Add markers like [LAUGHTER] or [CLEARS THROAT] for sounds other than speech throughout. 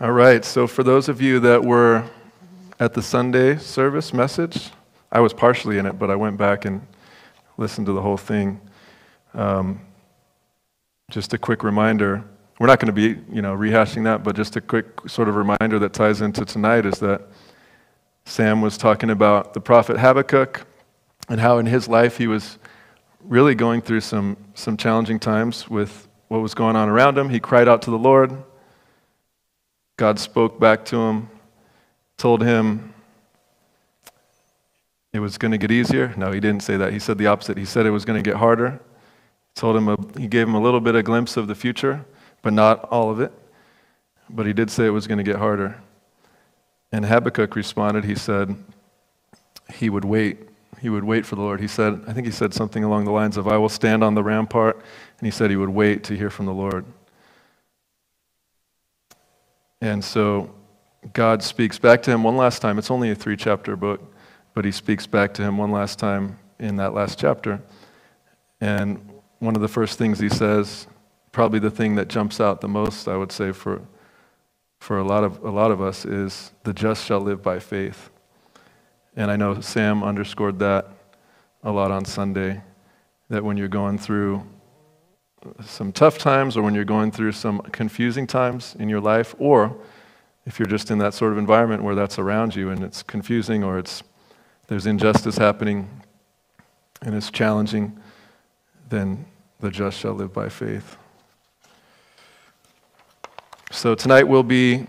All right, so for those of you that were at the Sunday service message, I was partially in it, but I went back and listened to the whole thing. Um, just a quick reminder we're not going to be you know rehashing that but just a quick sort of reminder that ties into tonight is that sam was talking about the prophet habakkuk and how in his life he was really going through some some challenging times with what was going on around him he cried out to the lord god spoke back to him told him it was going to get easier no he didn't say that he said the opposite he said it was going to get harder told him a, he gave him a little bit of glimpse of the future but not all of it. But he did say it was going to get harder. And Habakkuk responded, he said he would wait. He would wait for the Lord. He said, I think he said something along the lines of, I will stand on the rampart. And he said he would wait to hear from the Lord. And so God speaks back to him one last time. It's only a three chapter book, but he speaks back to him one last time in that last chapter. And one of the first things he says probably the thing that jumps out the most, I would say, for, for a, lot of, a lot of us is the just shall live by faith. And I know Sam underscored that a lot on Sunday, that when you're going through some tough times or when you're going through some confusing times in your life, or if you're just in that sort of environment where that's around you and it's confusing or it's, there's injustice happening and it's challenging, then the just shall live by faith. So tonight we'll be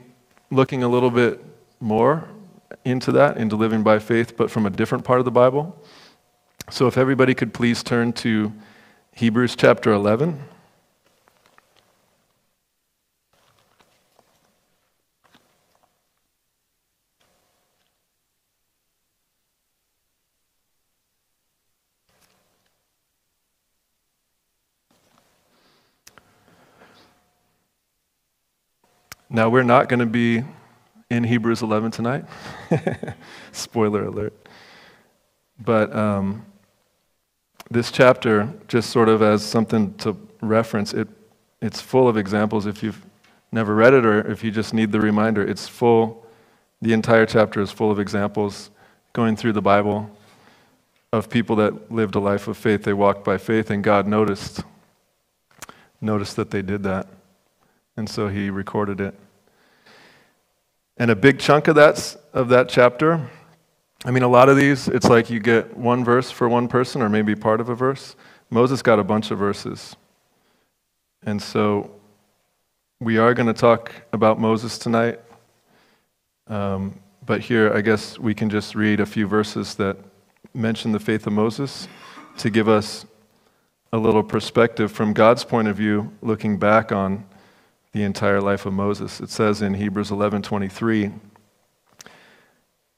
looking a little bit more into that, into living by faith, but from a different part of the Bible. So if everybody could please turn to Hebrews chapter 11. Now, we're not going to be in Hebrews 11 tonight. [LAUGHS] Spoiler alert. But um, this chapter, just sort of as something to reference, it, it's full of examples. If you've never read it or if you just need the reminder, it's full, the entire chapter is full of examples going through the Bible of people that lived a life of faith. They walked by faith, and God noticed, noticed that they did that. And so he recorded it. And a big chunk of that, of that chapter, I mean, a lot of these, it's like you get one verse for one person or maybe part of a verse. Moses got a bunch of verses. And so we are going to talk about Moses tonight. Um, but here, I guess we can just read a few verses that mention the faith of Moses to give us a little perspective from God's point of view, looking back on the entire life of Moses. It says in Hebrews 11:23,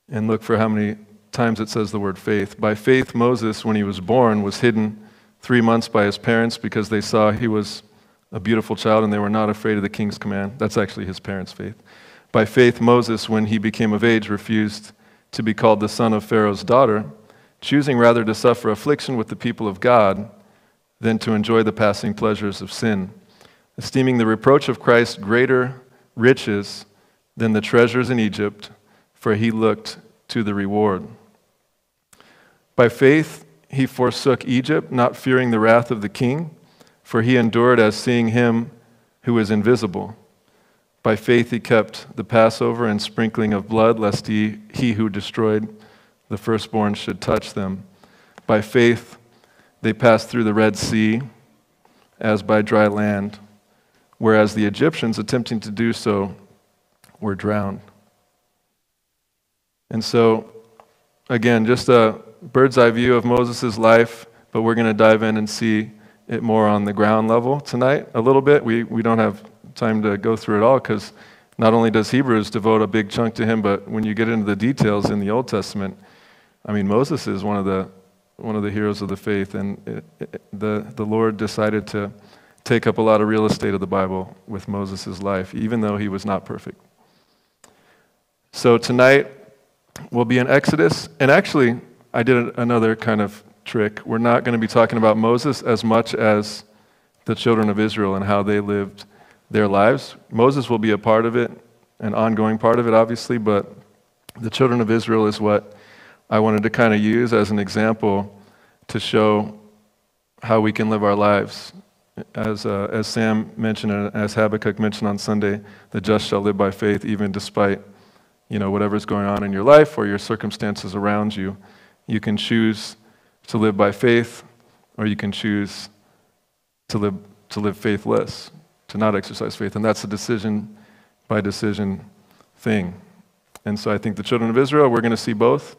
and look for how many times it says the word faith. By faith, Moses, when he was born, was hidden three months by his parents because they saw he was a beautiful child and they were not afraid of the king's command. That's actually his parents' faith. By faith, Moses, when he became of age, refused to be called the son of Pharaoh's daughter, choosing rather to suffer affliction with the people of God than to enjoy the passing pleasures of sin esteeming the reproach of Christ greater riches than the treasures in Egypt, for he looked to the reward. By faith, he forsook Egypt, not fearing the wrath of the king, for he endured as seeing him who is invisible. By faith, he kept the Passover and sprinkling of blood, lest he, he who destroyed the firstborn should touch them. By faith, they passed through the Red Sea as by dry land whereas the Egyptians, attempting to do so, were drowned. And so, again, just a bird's eye view of Moses' life, but we're going to dive in and see it more on the ground level tonight a little bit. We, we don't have time to go through it all because not only does Hebrews devote a big chunk to him, but when you get into the details in the Old Testament, I mean, Moses is one of the, one of the heroes of the faith, and it, it, the, the Lord decided to take up a lot of real estate of the Bible with Moses' life, even though he was not perfect. So tonight we'll be in Exodus, and actually, I did another kind of trick. We're not going to be talking about Moses as much as the children of Israel and how they lived their lives. Moses will be a part of it an ongoing part of it, obviously, but the children of Israel is what I wanted to kind of use as an example to show how we can live our lives. As, uh, as Sam mentioned, as Habakkuk mentioned on Sunday, the just shall live by faith, even despite you know, whatever's going on in your life or your circumstances around you. You can choose to live by faith, or you can choose to live, to live faithless, to not exercise faith. And that's a decision by decision thing. And so I think the children of Israel, we're going to see both.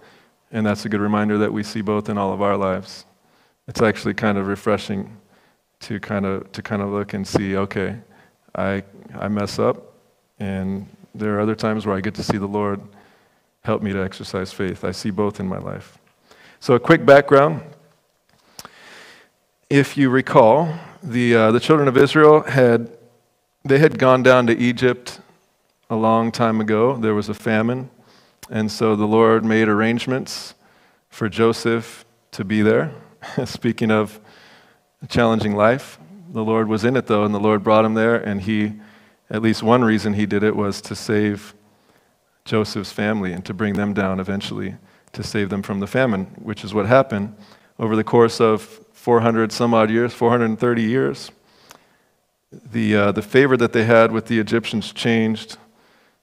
And that's a good reminder that we see both in all of our lives. It's actually kind of refreshing to kind of, to kind of look and see okay, I, I mess up, and there are other times where I get to see the Lord help me to exercise faith. I see both in my life. So, a quick background. If you recall, the, uh, the children of Israel had, they had gone down to Egypt a long time ago. There was a famine. And so the Lord made arrangements for Joseph to be there. [LAUGHS] Speaking of a challenging life, the Lord was in it though, and the Lord brought him there, and he, at least one reason he did it was to save Joseph's family and to bring them down eventually to save them from the famine, which is what happened over the course of 400 some odd years, 430 years. The, uh, the favor that they had with the Egyptians changed,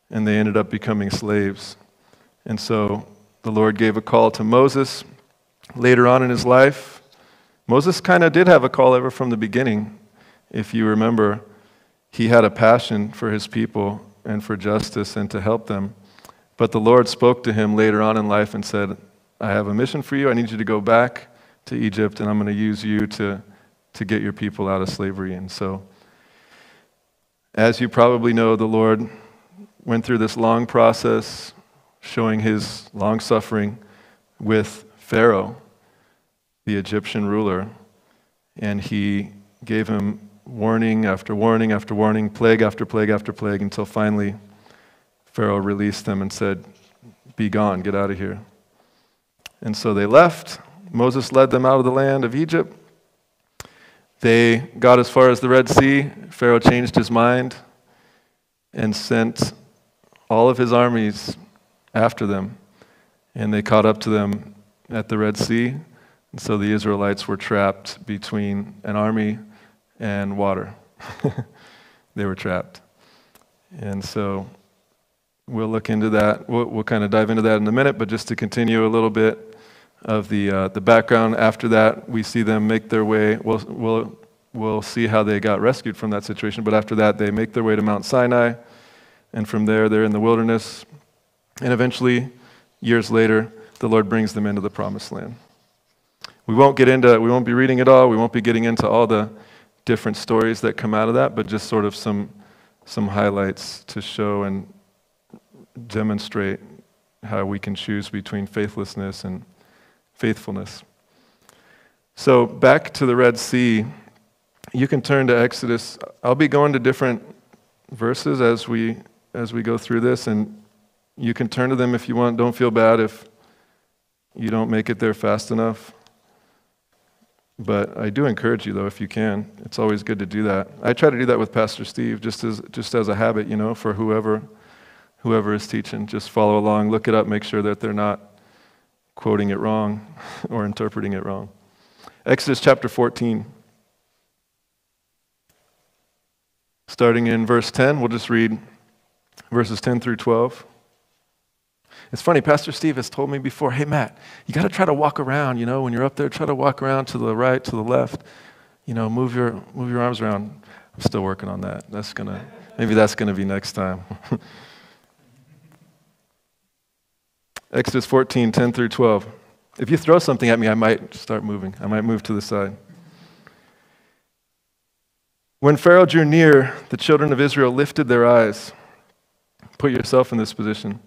and they ended up becoming slaves. And so the Lord gave a call to Moses later on in his life. Moses kind of did have a call ever from the beginning. If you remember, he had a passion for his people and for justice and to help them. But the Lord spoke to him later on in life and said, I have a mission for you. I need you to go back to Egypt, and I'm going to use you to, to get your people out of slavery. And so, as you probably know, the Lord went through this long process showing his long suffering with Pharaoh, the Egyptian ruler. And he gave him warning after warning after warning, plague after plague after plague, until finally Pharaoh released them and said, Be gone, get out of here. And so they left. Moses led them out of the land of Egypt. They got as far as the Red Sea. Pharaoh changed his mind and sent all of his armies after them. And they caught up to them at the Red Sea. And so the Israelites were trapped between an army and water. [LAUGHS] they were trapped. And so We'll look into that. We'll, we'll, kind of dive into that in a minute, but just to continue a little bit of the, uh, the background, after that, we see them make their way. We'll, we'll, we'll see how they got rescued from that situation, but after that, they make their way to Mount Sinai, and from there, they're in the wilderness. And eventually, years later, the Lord brings them into the promised land. We won't get into, we won't be reading it all, we won't be getting into all the different stories that come out of that, but just sort of some, some highlights to show and demonstrate how we can choose between faithlessness and faithfulness. So, back to the Red Sea, you can turn to Exodus. I'll be going to different verses as we, as we go through this, and you can turn to them if you want. Don't feel bad if you don't make it there fast enough. But I do encourage you, though, if you can. It's always good to do that. I try to do that with Pastor Steve just as, just as a habit, you know, for whoever whoever is teaching. Just follow along, look it up, make sure that they're not quoting it wrong [LAUGHS] or interpreting it wrong. Exodus chapter 14. Starting in verse 10, we'll just read verses 10 through 12. It's funny, Pastor Steve has told me before, hey, Matt, you got to try to walk around, you know, when you're up there, try to walk around to the right, to the left, you know, move your, move your arms around. I'm still working on that. That's going to, maybe that's going to be next time. [LAUGHS] Exodus 14, 10 through 12. If you throw something at me, I might start moving. I might move to the side. When Pharaoh drew near, the children of Israel lifted their eyes. Put yourself in this position.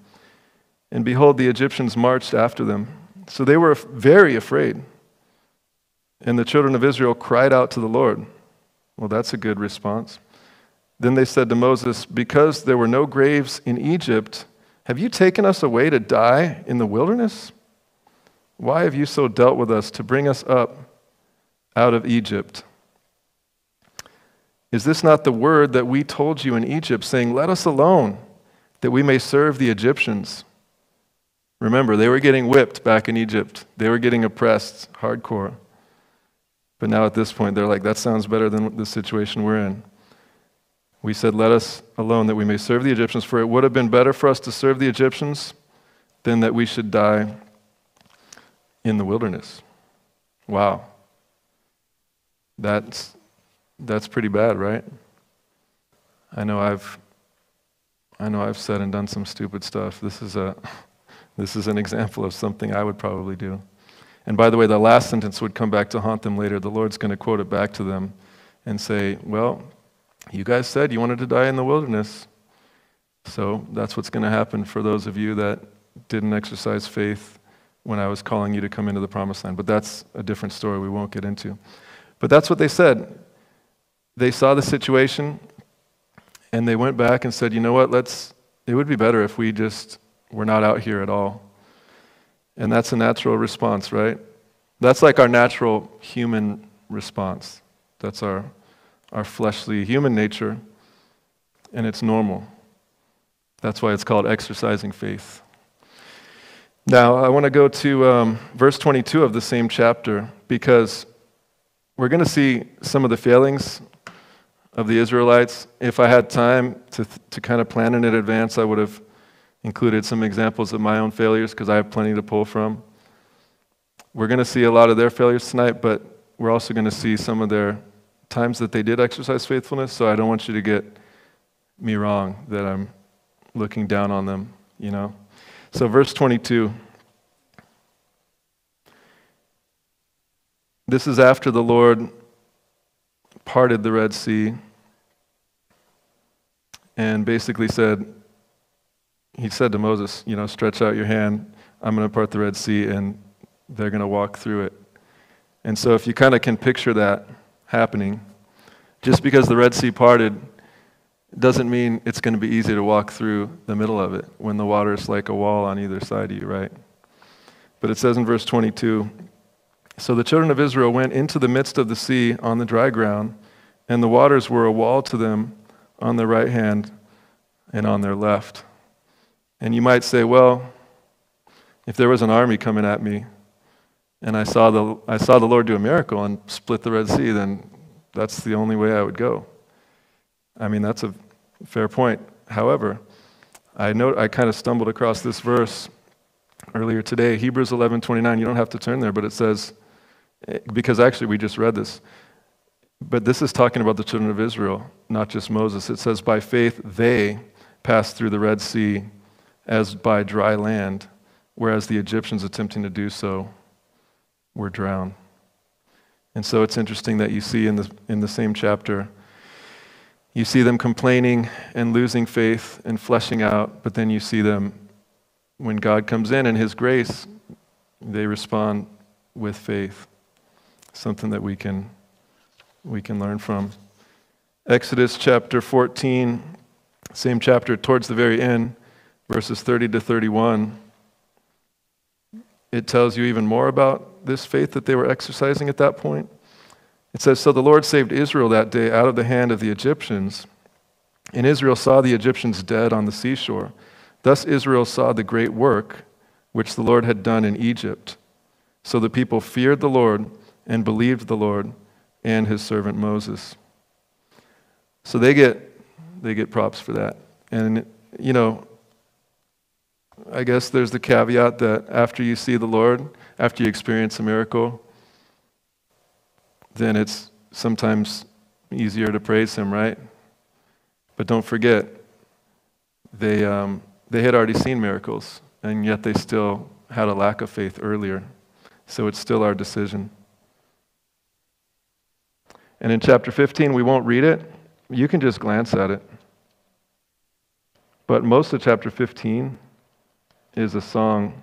And behold, the Egyptians marched after them. So they were very afraid. And the children of Israel cried out to the Lord. Well, that's a good response. Then they said to Moses, Because there were no graves in Egypt, have you taken us away to die in the wilderness? Why have you so dealt with us to bring us up out of Egypt? Is this not the word that we told you in Egypt, saying, Let us alone, that we may serve the Egyptians. Remember, they were getting whipped back in Egypt, they were getting oppressed hardcore. But now at this point, they're like, that sounds better than the situation we're in. We said, Let us alone that we may serve the Egyptians, for it would have been better for us to serve the Egyptians than that we should die in the wilderness. Wow. That's, that's pretty bad, right? I know I've I know I've said and done some stupid stuff. This is a this is an example of something I would probably do. And by the way, the last sentence would come back to haunt them later. The Lord's going to quote it back to them and say, Well, you guys said you wanted to die in the wilderness. So that's what's going to happen for those of you that didn't exercise faith when I was calling you to come into the promised land. But that's a different story we won't get into. But that's what they said. They saw the situation and they went back and said, you know what, let's, it would be better if we just were not out here at all. And that's a natural response, right? That's like our natural human response. That's our, our fleshly human nature, and it's normal. That's why it's called exercising faith. Now, I want to go to um, verse 22 of the same chapter because we're going to see some of the failings of the Israelites. If I had time to, to kind of plan in advance, I would have included some examples of my own failures because I have plenty to pull from. We're going to see a lot of their failures tonight, but we're also going to see some of their times that they did exercise faithfulness. So I don't want you to get me wrong that I'm looking down on them, you know. So, verse 22. This is after the Lord parted the Red Sea and basically said, he said to Moses, you know, stretch out your hand, I'm going to part the Red Sea, and they're going to walk through it. And so, if you kind of can picture that happening, just because the Red Sea parted doesn't mean it's going to be easy to walk through the middle of it when the water is like a wall on either side of you, right? But it says in verse 22 So the children of Israel went into the midst of the sea on the dry ground, and the waters were a wall to them on their right hand and on their left. And you might say, well, if there was an army coming at me and I saw the, I saw the Lord do a miracle and split the Red Sea, then that's the only way I would go. I mean, that's a fair point. However, I note I kind of stumbled across this verse earlier today, Hebrews 11:29. You don't have to turn there, but it says because actually we just read this. But this is talking about the children of Israel, not just Moses. It says, By faith they passed through the Red Sea as by dry land, whereas the Egyptians attempting to do so were drowned. And so it's interesting that you see in the, in the same chapter, you see them complaining and losing faith and fleshing out, but then you see them, when God comes in and His grace, they respond with faith. Something that we can we can learn from. Exodus chapter 14, same chapter, towards the very end, verses 30 to 31. It tells you even more about this faith that they were exercising at that point. It says, So the Lord saved Israel that day out of the hand of the Egyptians. And Israel saw the Egyptians dead on the seashore. Thus Israel saw the great work which the Lord had done in Egypt. So the people feared the Lord and believed the Lord and his servant Moses. So they get they get props for that. And you know, I guess there's the caveat that after you see the Lord, after you experience a miracle, then it's sometimes easier to praise him, right? But don't forget, they, um, they had already seen miracles, and yet they still had a lack of faith earlier. So it's still our decision. And in chapter 15, we won't read it. You can just glance at it. But most of chapter 15 is a song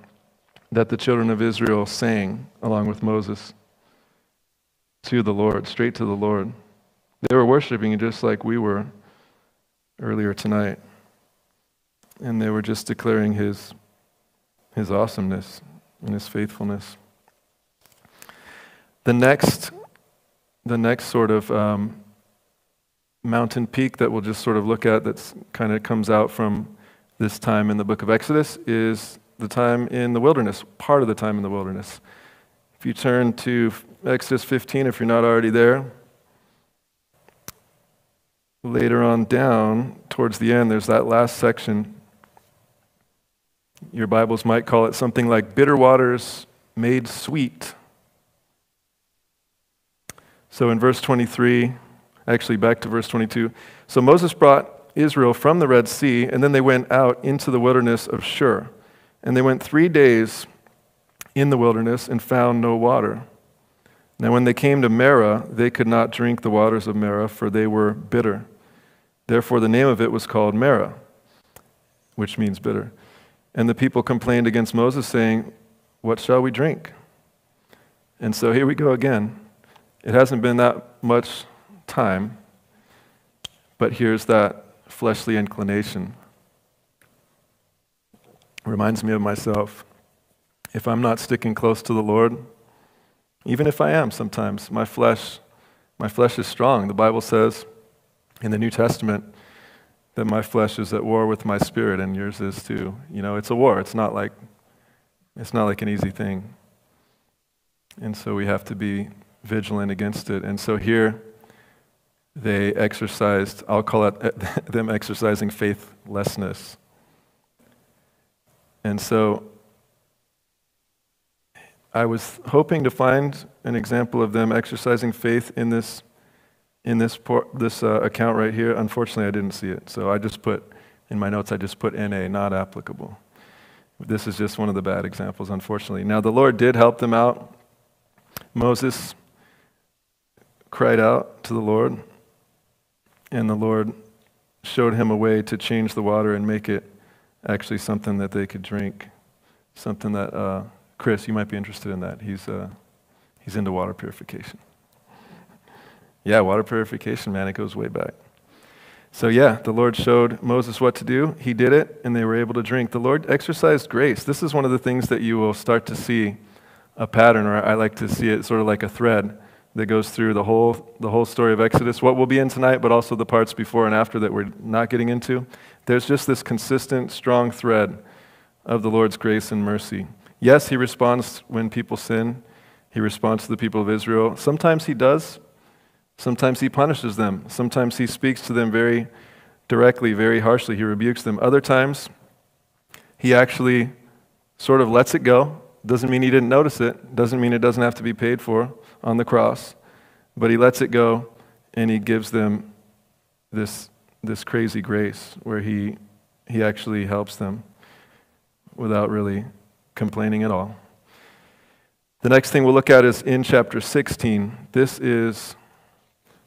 that the children of Israel sang along with Moses to the Lord, straight to the Lord. They were worshiping just like we were earlier tonight. And they were just declaring his, his awesomeness and his faithfulness. The next the next sort of um, mountain peak that we'll just sort of look at that kind of comes out from this time in the book of Exodus is the time in the wilderness, part of the time in the wilderness. If you turn to Exodus 15, if you're not already there, later on down towards the end, there's that last section. Your Bibles might call it something like bitter waters made sweet. So in verse 23, actually back to verse 22. So Moses brought Israel from the Red Sea, and then they went out into the wilderness of Shur. And they went three days in the wilderness and found no water. Now, when they came to Marah, they could not drink the waters of Marah, for they were bitter. Therefore, the name of it was called Marah, which means bitter. And the people complained against Moses, saying, What shall we drink? And so here we go again. It hasn't been that much time, but here's that fleshly inclination. Reminds me of myself. If I'm not sticking close to the Lord, even if I am sometimes, my flesh, my flesh is strong. The Bible says in the New Testament that my flesh is at war with my spirit, and yours is too. You know, it's a war. It's not like it's not like an easy thing. And so we have to be vigilant against it. And so here they exercised, I'll call it [LAUGHS] them exercising faithlessness. And so I was hoping to find an example of them exercising faith in this, in this, por- this uh, account right here. Unfortunately, I didn't see it. So I just put, in my notes, I just put NA, not applicable. This is just one of the bad examples, unfortunately. Now, the Lord did help them out. Moses cried out to the Lord and the Lord showed him a way to change the water and make it actually something that they could drink. Something that, uh, Chris, you might be interested in that. He's, uh, he's into water purification. [LAUGHS] Yeah, water purification, man, it goes way back. So, yeah, the Lord showed Moses what to do. He did it, and they were able to drink. The Lord exercised grace. This is one of the things that you will start to see a pattern, or I like to see it sort of like a thread that goes through the whole, the whole story of Exodus, what we'll be in tonight, but also the parts before and after that we're not getting into. There's just this consistent, strong thread of the Lord's grace and mercy. Yes, He responds when people sin, He responds to the people of Israel. Sometimes He does, sometimes He punishes them, sometimes He speaks to them very directly, very harshly. He rebukes them. Other times, He actually sort of lets it go. Doesn't mean He didn't notice it, doesn't mean it doesn't have to be paid for on the cross, but he lets it go and he gives them this, this crazy grace where he, he actually helps them without really complaining at all. The next thing we'll look at is in chapter 16. This is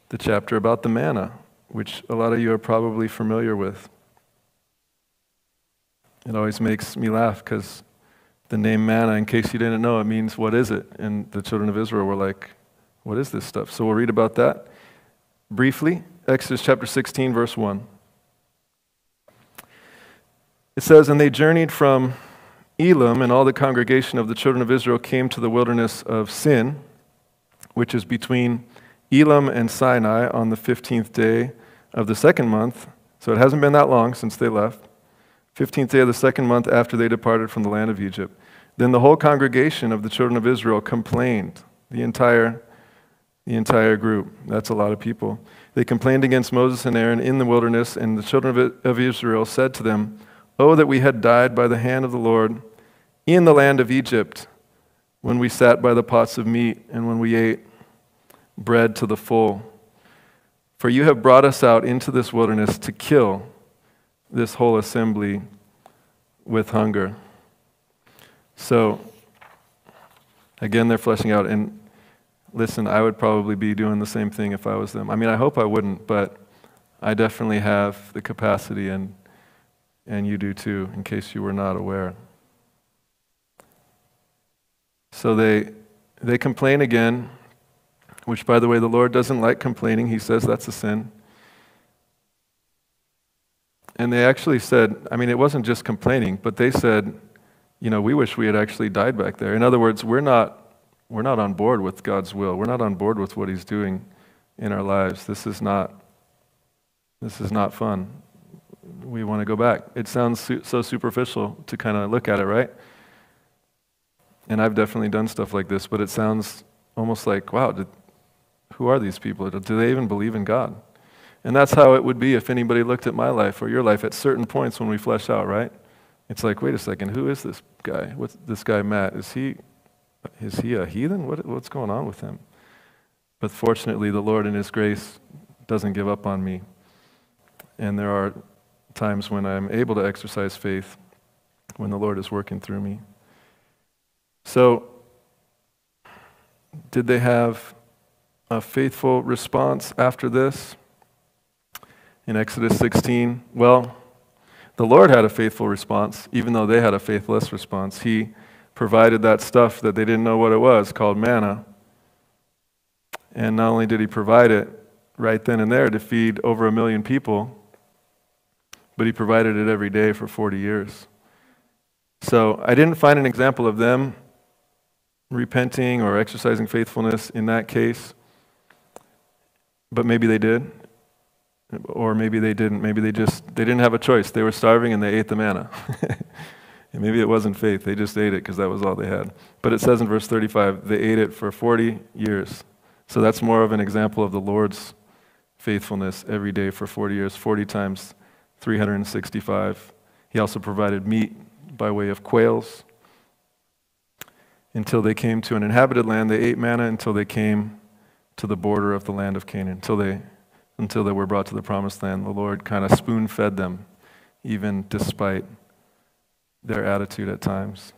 the chapter about the manna, which a lot of you are probably familiar with. It always makes me laugh because the name manna, in case you didn't know, it means what is it? And the children of Israel were like, what is this stuff? So we'll read about that briefly. Exodus chapter 16, verse 1. It says, And they journeyed from Elim, and all the congregation of the children of Israel came to the wilderness of Sin, which is between Elim and Sinai on the 15th day of the second month. So it hasn't been that long since they left. 15th day of the second month after they departed from the land of Egypt. Then the whole congregation of the children of Israel complained, the entire, the entire group. That's a lot of people. They complained against Moses and Aaron in the wilderness, and the children of Israel said to them, Oh, that we had died by the hand of the Lord in the land of Egypt, when we sat by the pots of meat and when we ate bread to the full. For you have brought us out into this wilderness to kill this whole assembly with hunger. So, again, they're fleshing out. And listen, I would probably be doing the same thing if I was them. I mean, I hope I wouldn't, but I definitely have the capacity, and, and you do too, in case you were not aware. So they, they complain again, which, by the way, the Lord doesn't like complaining. He says that's a sin. And they actually said, I mean, it wasn't just complaining, but they said, you know, we wish we had actually died back there. In other words, we're not, we're not on board with God's will. We're not on board with what He's doing in our lives. This is not, this is not fun. we want to go back. It sounds su- so superficial to kind of look at it, right? And I've definitely done stuff like this, but it sounds almost like, wow, did, who are these people? Do they even believe in God? And that's how it would be if anybody looked at my life or your life at certain points when we flesh out, right? It's like, wait a second, who is this guy? What's this guy Matt? Is he is he a heathen? What, what's going on with him? But fortunately, the Lord in His grace doesn't give up on me. And there are times when I'm able to exercise faith when the Lord is working through me. So, did they have a faithful response after this? In Exodus 16, well, the Lord had a faithful response, even though they had a faithless response. He provided that stuff that they didn't know what it was called manna. And not only did He provide it right then and there to feed over a million people, but He provided it every day for 40 years. So I didn't find an example of them repenting or exercising faithfulness in that case, but maybe they did. Or maybe they didn't. Maybe they just they didn't have a choice. They were starving and they ate the manna. [LAUGHS] and maybe it wasn't faith. They just ate it because that was all they had. But it says in verse 35, they ate it for 40 years. So that's more of an example of the Lord's faithfulness every day for 40 years, 40 times 365. He also provided meat by way of quails until they came to an inhabited land. They ate manna until they came to the border of the land of Canaan, until they, until they were brought to the promised land. The Lord kind of spoon fed them, even despite their attitude at times.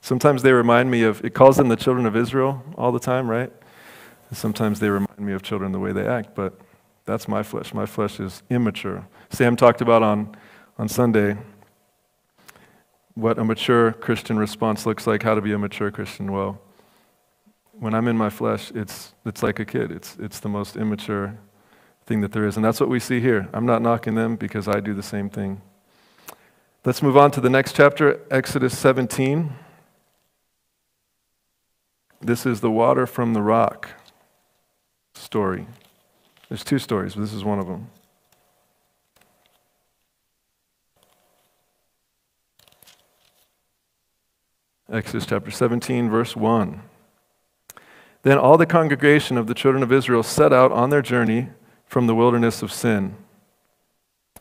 Sometimes they remind me of, it calls them the children of Israel all the time, right? Sometimes they remind me of children the way they act, but that's my flesh. My flesh is immature. Sam talked about on, on Sunday what a mature Christian response looks like, how to be a mature Christian. Well, when I'm in my flesh, it's, it's like a kid. It's, it's the most immature thing that there is. And that's what we see here. I'm not knocking them because I do the same thing. Let's move on to the next chapter, Exodus 17. This is the water from the rock story. There's two stories, but this is one of them. Exodus chapter 17, verse 1. Then all the congregation of the children of Israel set out on their journey from the wilderness of Sin,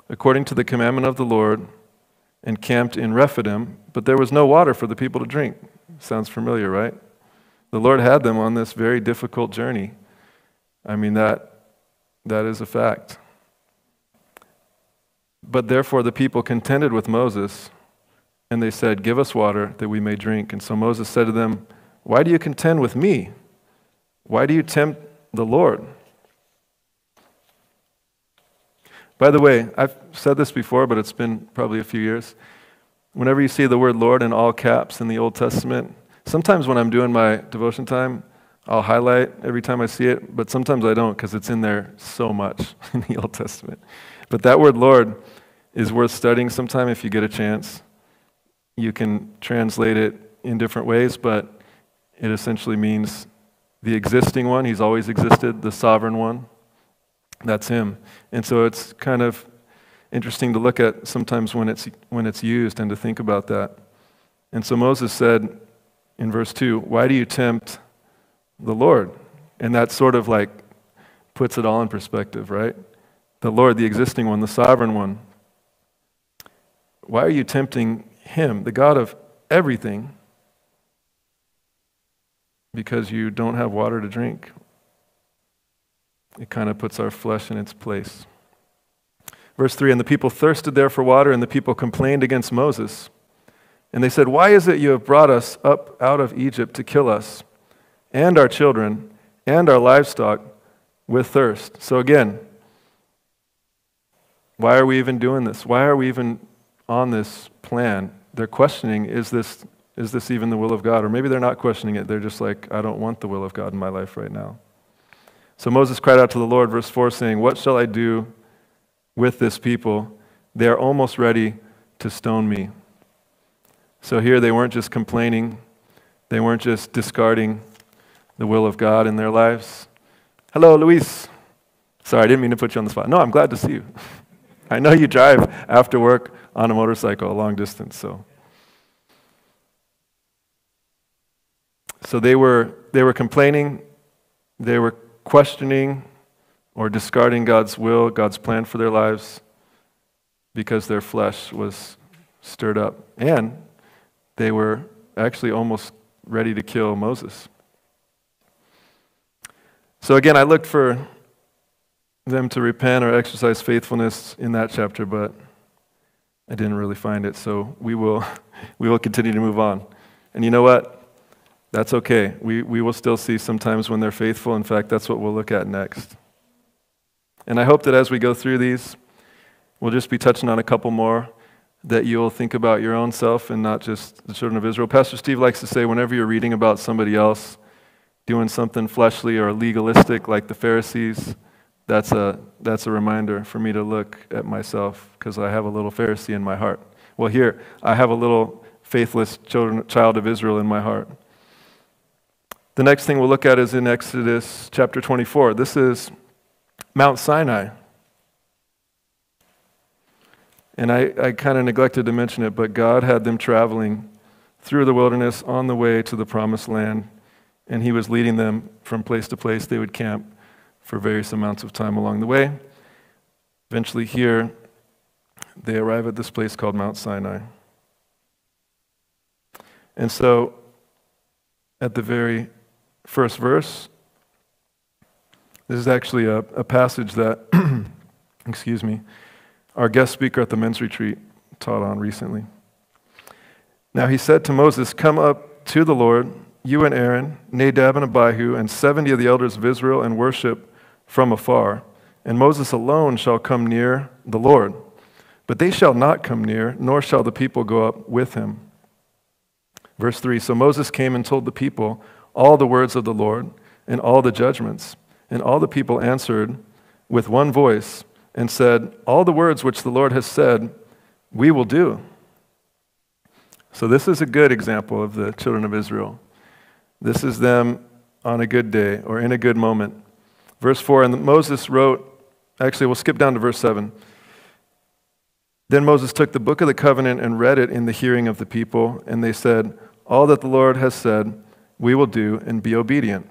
according to the commandment of the Lord, and camped in Rephidim, but there was no water for the people to drink. Sounds familiar, right? The Lord had them on this very difficult journey. I mean, that, that is a fact. But therefore, the people contended with Moses and they said, Give us water that we may drink. And so Moses said to them, Why do you contend with me? Why do you tempt the Lord? By the way, I've said this before, but it's been probably a few years. Whenever you see the word Lord in all caps in the Old Testament, sometimes when I'm doing my devotion time, I'll highlight every time I see it, but sometimes I don't because it's in there so much [LAUGHS] in the Old Testament. But that word Lord is worth studying sometime if you get a chance. You can translate it in different ways, but it essentially means the existing one. He's always existed, the sovereign one. That's him. And so it's kind of interesting to look at sometimes when it's, when it's used and to think about that. And so Moses said in verse 2, Why do you tempt the Lord? And that sort of like puts it all in perspective, right? The Lord, the existing one, the sovereign one. Why are you tempting him, the God of everything, because you don't have water to drink. It kind of puts our flesh in its place. Verse 3 And the people thirsted there for water, and the people complained against Moses. And they said, Why is it you have brought us up out of Egypt to kill us, and our children, and our livestock with thirst? So again, why are we even doing this? Why are we even on this plan? they're questioning is this, is this even the will of God? Or maybe they're not questioning it. They're just like, I don't want the will of God in my life right now. So Moses cried out to the Lord, verse 4, saying, What shall I do with this people? They are almost ready to stone me. So here they weren't just complaining, they weren't just discarding the will of God in their lives. Hello, Luis. Sorry, I didn't mean to put you on the spot. No, I'm glad to see you. [LAUGHS] I know you drive after work on a motorcycle a long distance, so. So they were, they were complaining, they were questioning or discarding God's will, God's plan for their lives because their flesh was stirred up. And they were actually almost ready to kill Moses. So again, I looked for them to repent or exercise faithfulness in that chapter, but I didn't really find it. So we will, [LAUGHS] we will continue to move on. And you know what? That's okay. We, we will still see sometimes when they're faithful. In fact, that's what we'll look at next. And I hope that as we go through these, we'll just be touching on a couple more that you'll think about your own self and not just the children of Israel. Pastor Steve likes to say whenever you're reading about somebody else doing something fleshly or legalistic like the Pharisees, that's a, that's a reminder for me to look at myself because I have a little Pharisee in my heart. Well, here, I have a little faithless children, child of Israel in my heart. The next thing we'll look at is in Exodus chapter 24. This is Mount Sinai. And I, I kind of neglected to mention it, but God had them traveling through the wilderness on the way to the promised land, and He was leading them from place to place. They would camp for various amounts of time along the way. Eventually, here, they arrive at this place called Mount Sinai. And so, at the very first verse, this is actually a, a passage that, [CLEARS THROAT] excuse me, our guest speaker at the men's retreat taught on recently. Now he said to Moses, Come up to the Lord, you and Aaron, Nadab and Abihu, and 70 of the elders of Israel, and worship from afar. And Moses alone shall come near the Lord. But they shall not come near, nor shall the people go up with him. Verse 3 So Moses came and told the people all the words of the Lord and all the judgments. And all the people answered with one voice and said, All the words which the Lord has said, we will do. So, this is a good example of the children of Israel. This is them on a good day or in a good moment. Verse 4 And Moses wrote, actually, we'll skip down to verse 7. Then Moses took the book of the covenant and read it in the hearing of the people, and they said, All that the Lord has said, we will do and be obedient.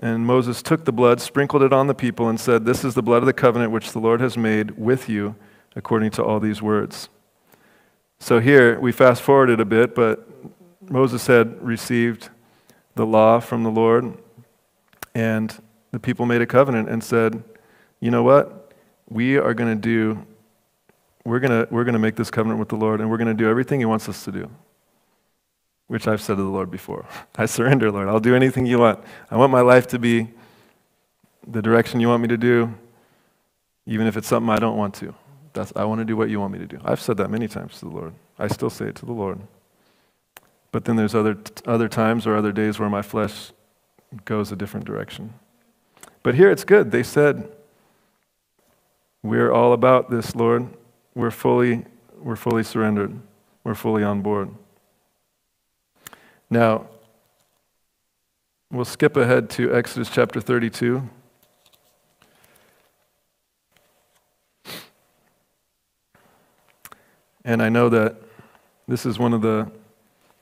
And Moses took the blood, sprinkled it on the people, and said, This is the blood of the covenant which the Lord has made with you, according to all these words. So here, we fast forwarded a bit, but Moses had received the law from the Lord, and the people made a covenant and said, You know what? We are going to do, we're going to, we're going to make this covenant with the Lord, and we're going to do everything He wants us to do which I've said to the Lord before. [LAUGHS] I surrender, Lord. I'll do anything you want. I want my life to be the direction you want me to do, even if it's something I don't want to. That's, I want to do what you want me to do. I've said that many times to the Lord. I still say it to the Lord. But then there's other, other times or other days where my flesh goes a different direction. But here it's good. They said, We're all about this, Lord. We're fully, we're fully surrendered. We're fully on board. Now, we'll skip ahead to Exodus chapter 32. And I know that this is one of the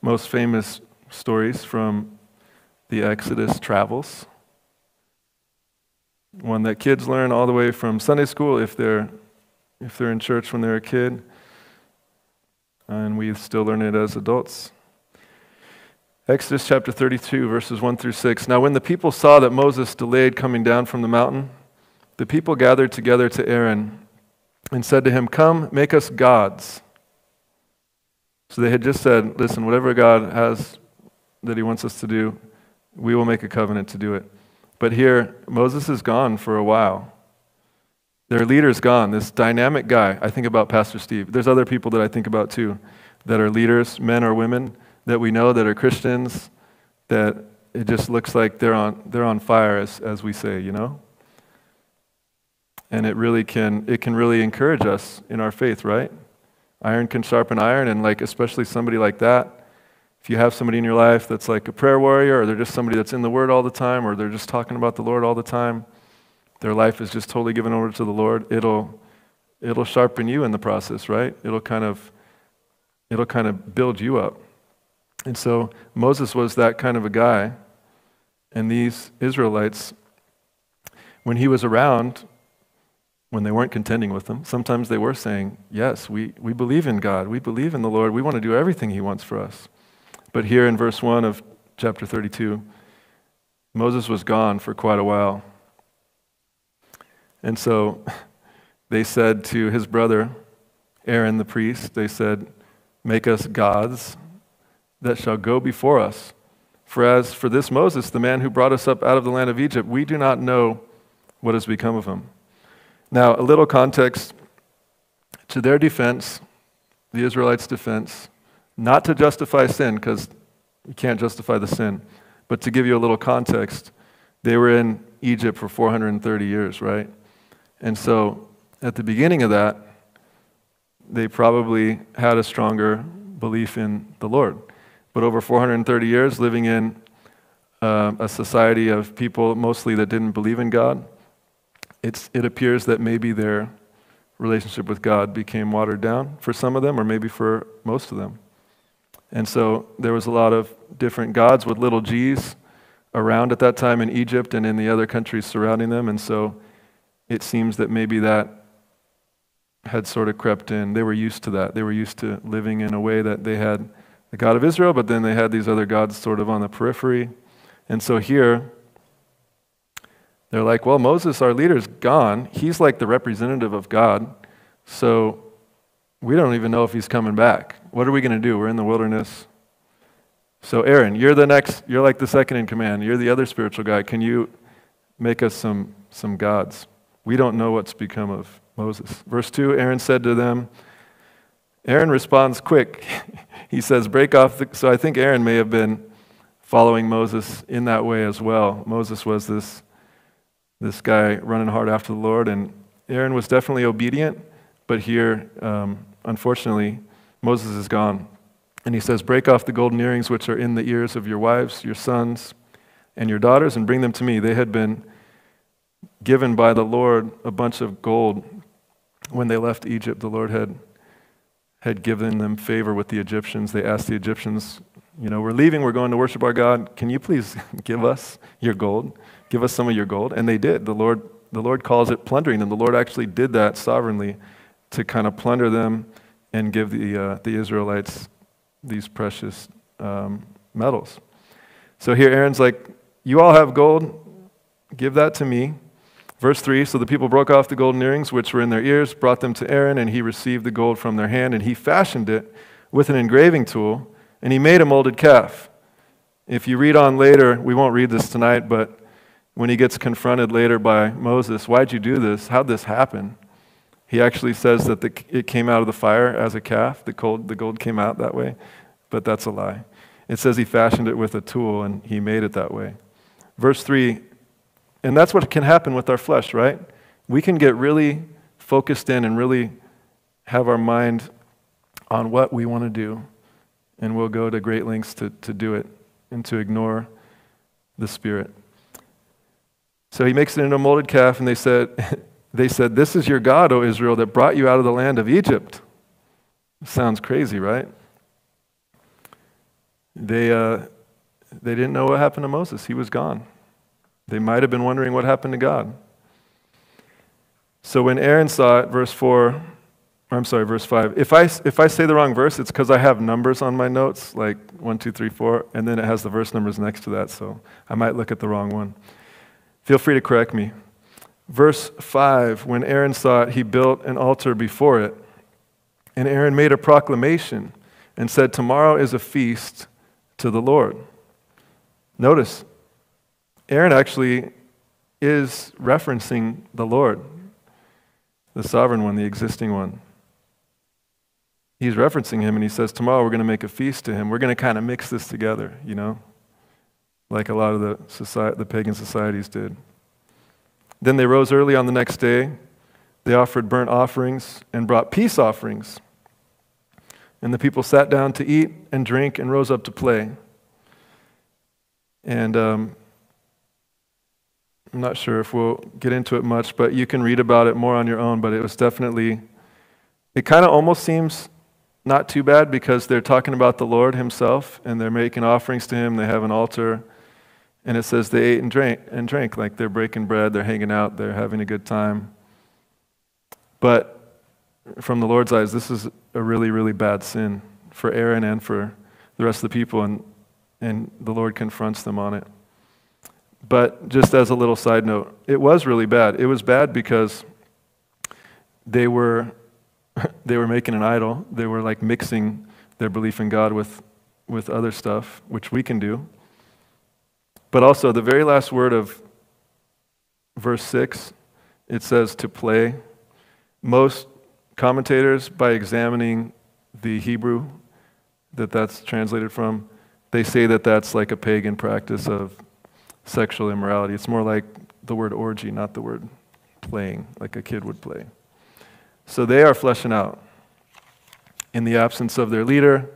most famous stories from the Exodus travels. One that kids learn all the way from Sunday school if they're, if they're in church when they're a kid. And we still learn it as adults. Exodus chapter 32, verses 1 through 6. Now, when the people saw that Moses delayed coming down from the mountain, the people gathered together to Aaron and said to him, Come, make us gods. So they had just said, Listen, whatever God has that he wants us to do, we will make a covenant to do it. But here, Moses is gone for a while. Their leader's gone, this dynamic guy. I think about Pastor Steve. There's other people that I think about too that are leaders, men or women that we know that are Christians that it just looks like they're on, they're on fire, as, as we say, you know? And it really can, it can really encourage us in our faith, right? Iron can sharpen iron, and like, especially somebody like that, if you have somebody in your life that's like a prayer warrior, or they're just somebody that's in the Word all the time, or they're just talking about the Lord all the time, their life is just totally given over to the Lord, it'll, it'll sharpen you in the process, right? It'll kind of, it'll kind of build you up. And so Moses was that kind of a guy. And these Israelites, when he was around, when they weren't contending with them, sometimes they were saying, Yes, we, we believe in God. We believe in the Lord. We want to do everything He wants for us. But here in verse 1 of chapter 32, Moses was gone for quite a while. And so [LAUGHS] they said to his brother, Aaron the priest, they said, Make us gods that shall go before us. For as for this Moses, the man who brought us up out of the land of Egypt, we do not know what has become of him. Now, a little context to their defense, the Israelites' defense, not to justify sin, because you can't justify the sin, but to give you a little context, they were in Egypt for 430 years, right? And so at the beginning of that, they probably had a stronger belief in the Lord. But over 430 years, living in uh, a society of people mostly that didn't believe in God, it's, it appears that maybe their relationship with God became watered down for some of them, or maybe for most of them. And so there was a lot of different gods with little g's around at that time in Egypt and in the other countries surrounding them. And so it seems that maybe that had sort of crept in. They were used to that. They were used to living in a way that they had the God of Israel, but then they had these other gods sort of on the periphery. And so here, they're like, well, Moses, our leader's gone. He's like the representative of God. So we don't even know if he's coming back. What are we going to do? We're in the wilderness. So, Aaron, you're the next, you're like the second in command. You're the other spiritual guy. Can you make us some, some gods? We don't know what's become of Moses. Verse 2 Aaron said to them, Aaron responds quick. [LAUGHS] he says, Break off. The, so I think Aaron may have been following Moses in that way as well. Moses was this this guy running hard after the Lord. And Aaron was definitely obedient, but here, um, unfortunately, Moses is gone. And he says, Break off the golden earrings which are in the ears of your wives, your sons, and your daughters, and bring them to me. They had been given by the Lord a bunch of gold when they left Egypt. The Lord had, had given them favor with the Egyptians. They asked the Egyptians, You know, we're leaving, we're going to worship our God. Can you please [LAUGHS] give us your gold? Give us some of your gold. And they did. The Lord, the Lord calls it plundering and The Lord actually did that sovereignly to kind of plunder them and give the, uh, the Israelites these precious um, metals. So here Aaron's like, You all have gold, give that to me. Verse 3 So the people broke off the golden earrings which were in their ears, brought them to Aaron, and he received the gold from their hand, and he fashioned it with an engraving tool, and he made a molded calf. If you read on later, we won't read this tonight, but when he gets confronted later by Moses, why'd you do this? How'd this happen? He actually says that the, it came out of the fire as a calf. The gold, the gold came out that way, but that's a lie. It says he fashioned it with a tool and he made it that way. Verse 3, and that's what can happen with our flesh, right? We can get really focused in and really have our mind on what we want to do, and we'll go to great lengths to, to do it and to ignore the Spirit. So he makes it into a molded calf, and they said, [LAUGHS] they said, This is your God, O Israel, that brought you out of the land of Egypt. Sounds crazy, right? They, uh, they didn't know what happened to Moses. He was gone. They might have been wondering what happened to God. So when Aaron saw it, verse 4, I'm sorry, verse 5, if I, if I say the wrong verse, it's because I have numbers on my notes, like 1, 2, 3, 4, and then it has the verse numbers next to that, so I might look at the wrong one. Feel free to correct me. Verse 5 When Aaron saw it, he built an altar before it. And Aaron made a proclamation and said, Tomorrow is a feast to the Lord. Notice, Aaron actually is referencing the Lord, the sovereign one, the existing one. He's referencing him and he says, Tomorrow we're going to make a feast to him. We're going to kind of mix this together, you know? like a lot of the, society, the pagan societies did. Then they rose early on the next day. They offered burnt offerings and brought peace offerings. And the people sat down to eat and drink and rose up to play. And um, I'm not sure if we'll get into it much, but you can read about it more on your own. But it was definitely, it kind of almost seems not too bad because they're talking about the Lord Himself and they're making offerings to Him. They have an altar. And it says they ate and drank, and drank like they're breaking bread, they're hanging out, they're having a good time. But from the Lord's eyes, this is a really, really bad sin for Aaron and for the rest of the people, and, and the Lord confronts them on it. But just as a little side note, it was really bad. It was bad because they were, [LAUGHS] they were making an idol. They were like mixing their belief in God with, with other stuff, which we can do. But also, the very last word of verse 6, it says to play. Most commentators, by examining the Hebrew that that's translated from, they say that that's like a pagan practice of sexual immorality. It's more like the word orgy, not the word playing, like a kid would play. So they are fleshing out in the absence of their leader,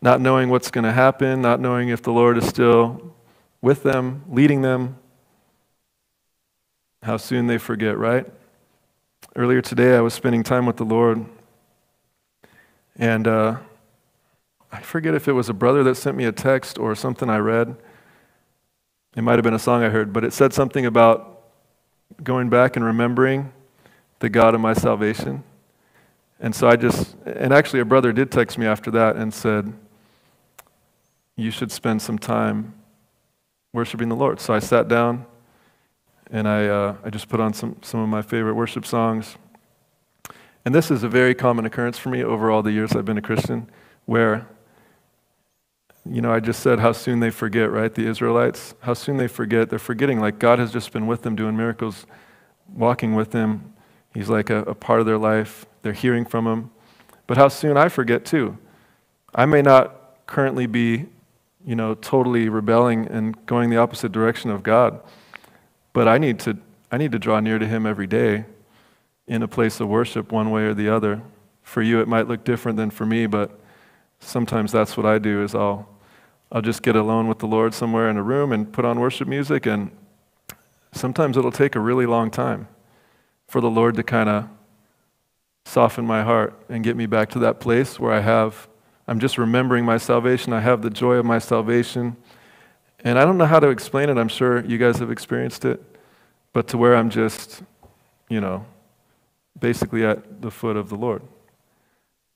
not knowing what's going to happen, not knowing if the Lord is still with them, leading them. How soon they forget, right? Earlier today, I was spending time with the Lord, and uh, I forget if it was a brother that sent me a text or something I read. It might have been a song I heard, but it said something about going back and remembering the God of my salvation. And so I just, and actually, a brother did text me after that and said, You should spend some time worshiping the Lord. So I sat down and I, uh, I just put on some, some of my favorite worship songs. And this is a very common occurrence for me over all the years I've been a Christian, where, you know, I just said how soon they forget, right? The Israelites, how soon they forget. They're forgetting, like, God has just been with them doing miracles, walking with them. He's like a, a part of their life. They're hearing from Him. But how soon I forget, too. I may not currently be you know, totally rebelling and going the opposite direction of God. But I need to, I need to draw near to Him every day in a place of worship, one way or the other. For you, it might look different than for me, but sometimes that's what I do. Is I'll, I'll just get alone with the Lord somewhere in a room and put on worship music, and sometimes it'll take a really long time for the Lord to kind of soften my heart and get me back to that place where I have I'm just remembering my salvation. I have the joy of my salvation. And I don't know how to explain it. I'm sure you guys have experienced it. But to where I'm just, you know, basically at the foot of the Lord.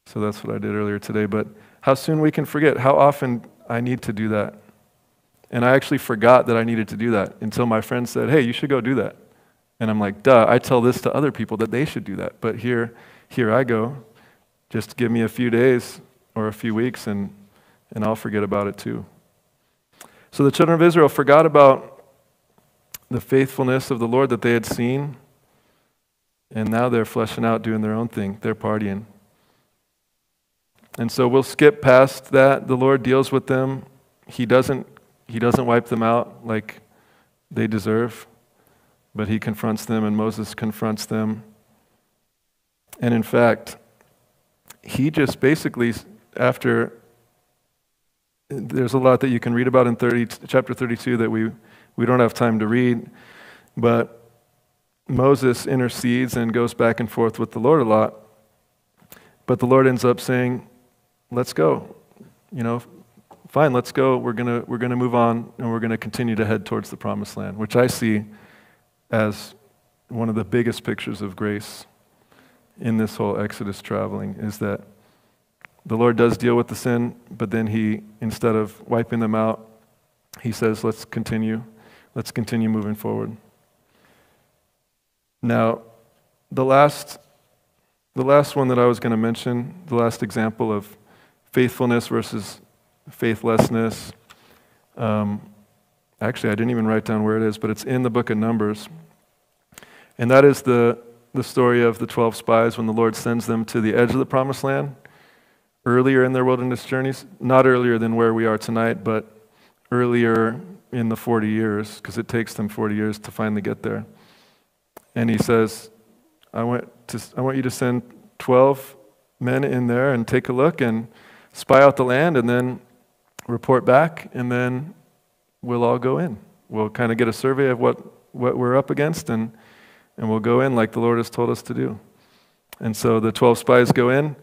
So that's what I did earlier today. But how soon we can forget, how often I need to do that. And I actually forgot that I needed to do that until my friend said, hey, you should go do that. And I'm like, duh, I tell this to other people that they should do that. But here, here I go. Just give me a few days or a few weeks, and, and I'll forget about it too. So the children of Israel forgot about the faithfulness of the Lord that they had seen, and now they're fleshing out, doing their own thing. They're partying. And so we'll skip past that. The Lord deals with them. He doesn't, he doesn't wipe them out like they deserve, but he confronts them, and Moses confronts them. And in fact, he just basically after there's a lot that you can read about in 30, chapter 32 that we, we don't have time to read, but Moses intercedes and goes back and forth with the Lord a lot. But the Lord ends up saying, Let's go. You know, fine, let's go. We're going we're to move on and we're going to continue to head towards the promised land, which I see as one of the biggest pictures of grace in this whole Exodus traveling is that the Lord does deal with the sin, but then He, instead of wiping them out, He says, let's continue. Let's continue moving forward. Now, the last, the last one that I was going to mention, the last example of faithfulness versus faithlessness, um, actually, I didn't even write down where it is, but it's in the book of Numbers. And that is the, the story of the 12 spies when the Lord sends them to the edge of the promised land earlier in their wilderness journeys, not earlier than where we are tonight, but earlier in the 40 years, because it takes them 40 years to finally get there. And he says, I want, to, I want you to send 12 men in there and take a look and spy out the land and then report back, and then we'll all go in. We'll kind of get a survey of what what we're up against and, and we'll go in like the Lord has told us to do. And so the 12 spies go in.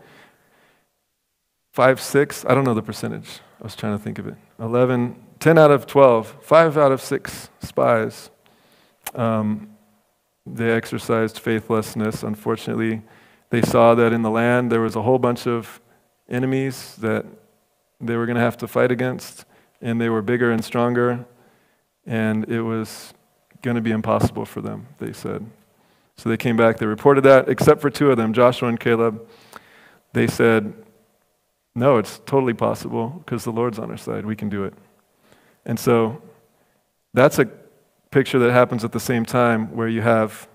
Five, six, I don't know the percentage. I was trying to think of it. 11, 10 out of 12, five out of six spies. Um, they exercised faithlessness. Unfortunately, they saw that in the land there was a whole bunch of enemies that they were going to have to fight against, and they were bigger and stronger, and it was going to be impossible for them, they said. So they came back, they reported that, except for two of them, Joshua and Caleb. They said, No, it's totally possible because the Lord's on our side. We can do it. And so that's a picture that happens at the same time where you have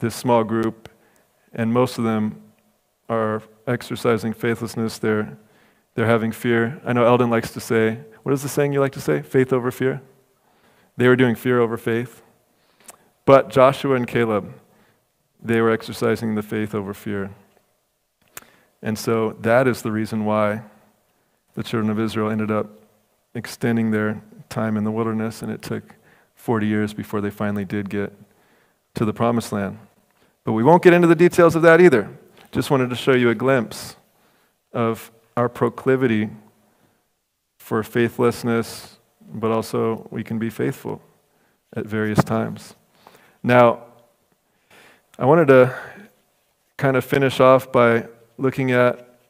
this small group, and most of them are exercising faithlessness. They're, they're having fear. I know Eldon likes to say, what is the saying you like to say? Faith over fear? They were doing fear over faith. But Joshua and Caleb, they were exercising the faith over fear. And so that is the reason why the children of Israel ended up extending their time in the wilderness, and it took 40 years before they finally did get to the promised land. But we won't get into the details of that either. Just wanted to show you a glimpse of our proclivity for faithlessness, but also we can be faithful at various times. Now, I wanted to kind of finish off by looking at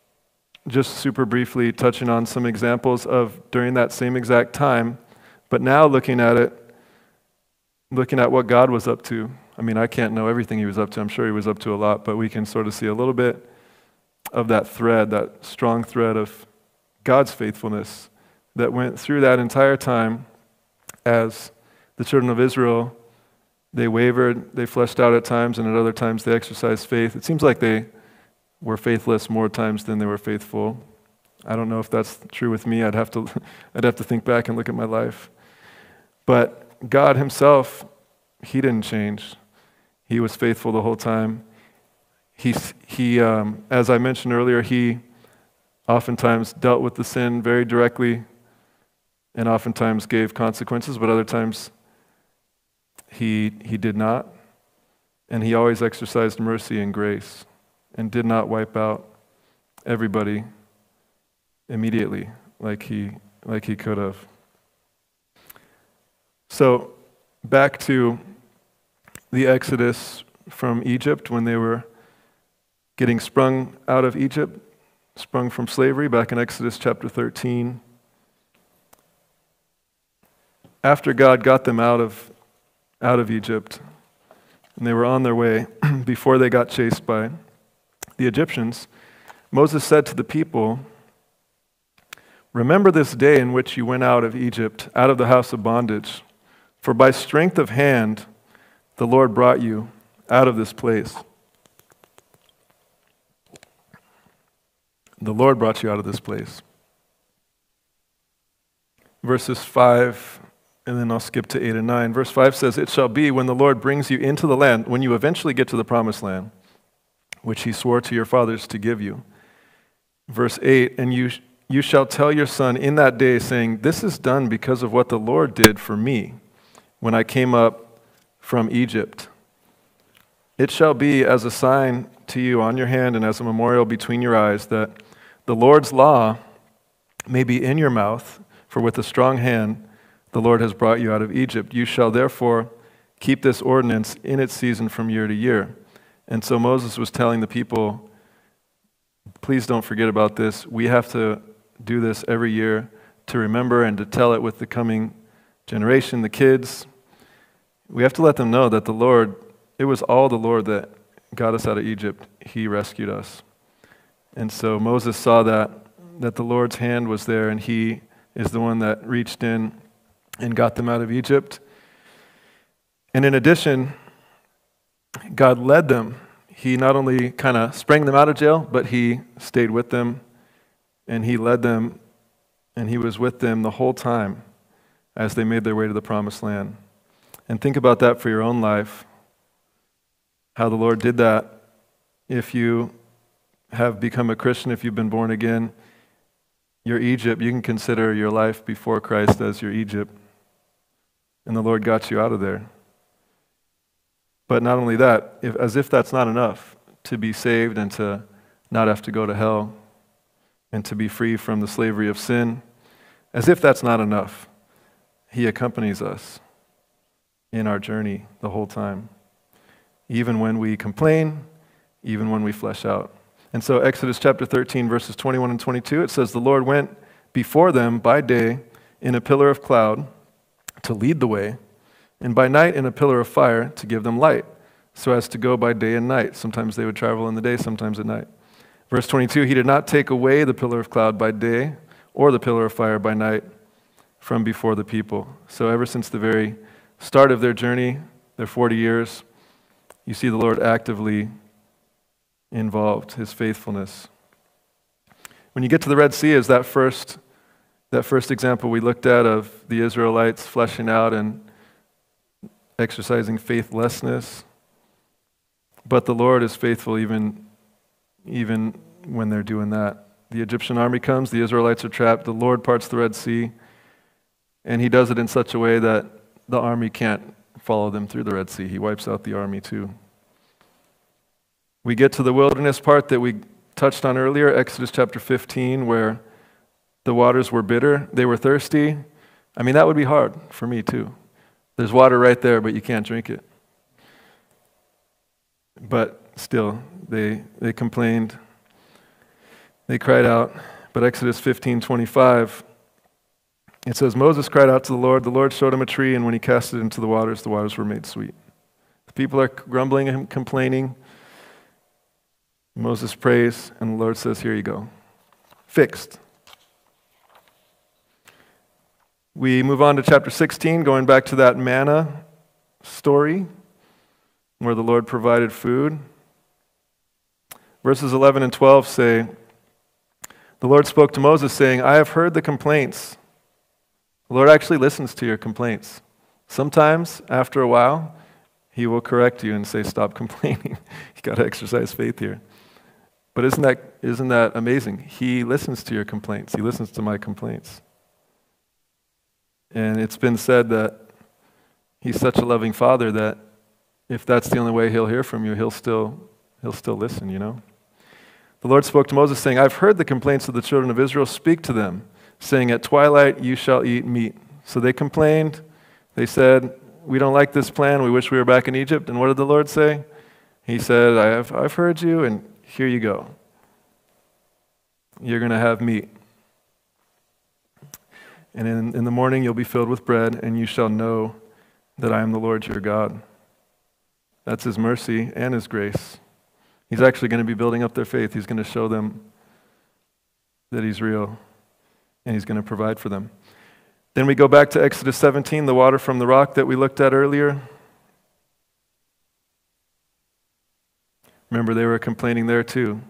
just super briefly touching on some examples of during that same exact time, but now looking at it, looking at what God was up to. I mean, I can't know everything he was up to. I'm sure he was up to a lot, but we can sort of see a little bit of that thread, that strong thread of God's faithfulness that went through that entire time as the children of Israel they wavered, they fleshed out at times, and at other times they exercised faith. It seems like they were faithless more times than they were faithful. I don't know if that's true with me. I'd have to, [LAUGHS] I'd have to think back and look at my life. But God Himself, He didn't change. He was faithful the whole time. He, he um, as I mentioned earlier, He oftentimes dealt with the sin very directly and oftentimes gave consequences, but other times he, he did not. And he always exercised mercy and grace and did not wipe out everybody immediately like he, like he could have. So, back to the Exodus from Egypt when they were getting sprung out of Egypt, sprung from slavery, back in Exodus chapter 13. After God got them out of out of Egypt. And they were on their way [CLEARS THROAT] before they got chased by the Egyptians. Moses said to the people, Remember this day in which you went out of Egypt, out of the house of bondage. For by strength of hand the Lord brought you out of this place. The Lord brought you out of this place. Verses 5 and then I'll skip to 8 and 9. Verse 5 says, It shall be when the Lord brings you into the land, when you eventually get to the promised land, which he swore to your fathers to give you. Verse 8, And you, you shall tell your son in that day, saying, This is done because of what the Lord did for me when I came up from Egypt. It shall be as a sign to you on your hand and as a memorial between your eyes that the Lord's law may be in your mouth, for with a strong hand, the Lord has brought you out of Egypt. You shall therefore keep this ordinance in its season from year to year. And so Moses was telling the people, please don't forget about this. We have to do this every year to remember and to tell it with the coming generation, the kids. We have to let them know that the Lord, it was all the Lord that got us out of Egypt. He rescued us. And so Moses saw that, that the Lord's hand was there and he is the one that reached in and got them out of Egypt. And in addition, God led them. He not only kind of sprang them out of jail, but He stayed with them and He led them and He was with them the whole time as they made their way to the promised land. And think about that for your own life how the Lord did that. If you have become a Christian, if you've been born again, your Egypt, you can consider your life before Christ as your Egypt and the Lord got you out of there. But not only that, if, as if that's not enough to be saved and to not have to go to hell and to be free from the slavery of sin, as if that's not enough, He accompanies us in our journey the whole time, even when we complain, even when we flesh out. And so, Exodus chapter 13, verses 21 and 22, it says, The Lord went before them by day in a pillar of cloud to lead the way, and by night in a pillar of fire to give them light, so as to go by day and night. Sometimes they would travel in the day, sometimes at night. Verse 22 He did not take away the pillar of cloud by day or the pillar of fire by night from before the people. So, ever since the very start of their journey, their 40 years, you see the Lord actively involved, his faithfulness. When you get to the Red Sea, is that first, that first example we looked at of the Israelites fleshing out and exercising faithlessness. But the Lord is faithful even, even when they're doing that. The Egyptian army comes, the Israelites are trapped, the Lord parts the Red Sea, and he does it in such a way that the army can't follow them through the Red Sea. He wipes out the army too. We get to the wilderness part that we touched on earlier, Exodus chapter 15, where the waters were bitter, they were thirsty. I mean, that would be hard for me too. There's water right there, but you can't drink it. But still, they, they complained. They cried out. But Exodus 15 25, it says, Moses cried out to the Lord. The Lord showed him a tree, and when he cast it into the waters, the waters were made sweet. The people are grumbling and complaining. Moses prays, and the Lord says, Here you go. Fixed. We move on to chapter 16, going back to that manna story where the Lord provided food. Verses 11 and 12 say, The Lord spoke to Moses, saying, I have heard the complaints. The Lord actually listens to your complaints. Sometimes, after a while, He will correct you and say, Stop [LAUGHS] complaining. you got to exercise faith here. But isn't that, isn't that amazing? He listens to your complaints, He listens to my complaints. And it's been said that He's such a loving Father that if that's the only way He'll hear from you, He'll still, he'll still listen, you know? The Lord spoke to Moses, saying, I've heard the complaints of the children of Israel. Speak to them, saying, At twilight you shall eat meat. So they complained. They said, We don't like this plan. We wish we were back in Egypt. And what did the Lord say? He said, I have, I've heard you, and here you go. You're going to have meat. And in, in the morning you'll be filled with bread, and you shall know that I am the Lord your God. That's his mercy and his grace. He's actually going to be building up their faith. He's going to show them that he's real, and he's going to provide for them. Then we go back to Exodus 17, the water from the rock that we looked at earlier. Remember, they were complaining there too.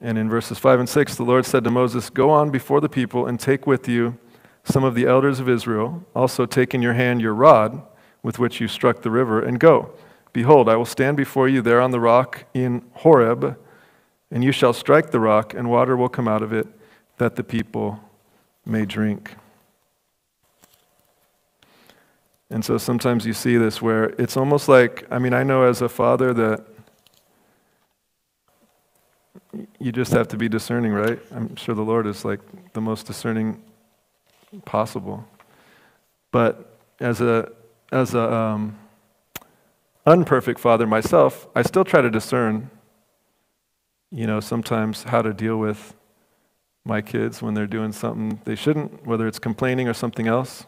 And in verses 5 and 6, the Lord said to Moses, Go on before the people and take with you some of the elders of Israel. Also, take in your hand your rod with which you struck the river, and go. Behold, I will stand before you there on the rock in Horeb, and you shall strike the rock, and water will come out of it, that the people may drink. And so sometimes you see this where it's almost like, I mean, I know as a father that you just have to be discerning, right? I'm sure the Lord is like the most discerning possible. But as a as a um, unperfect father myself, I still try to discern, you know, sometimes how to deal with my kids when they're doing something they shouldn't, whether it's complaining or something else.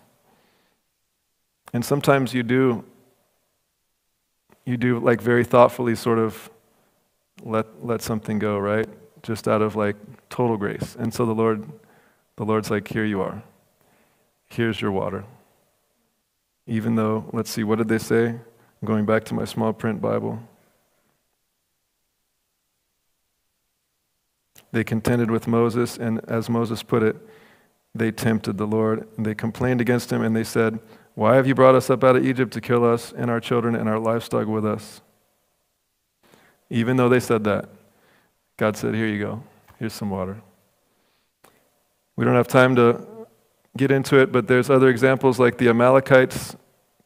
And sometimes you do, you do like very thoughtfully sort of let, let something go, right? Just out of like total grace. And so the Lord, the Lord's like, here you are. Here's your water. Even though, let's see, what did they say? I'm going back to my small print Bible. They contended with Moses, and as Moses put it, they tempted the Lord. And they complained against him, and they said, why have you brought us up out of Egypt to kill us and our children and our livestock with us? Even though they said that, God said, Here you go. Here's some water. We don't have time to get into it, but there's other examples like the Amalekites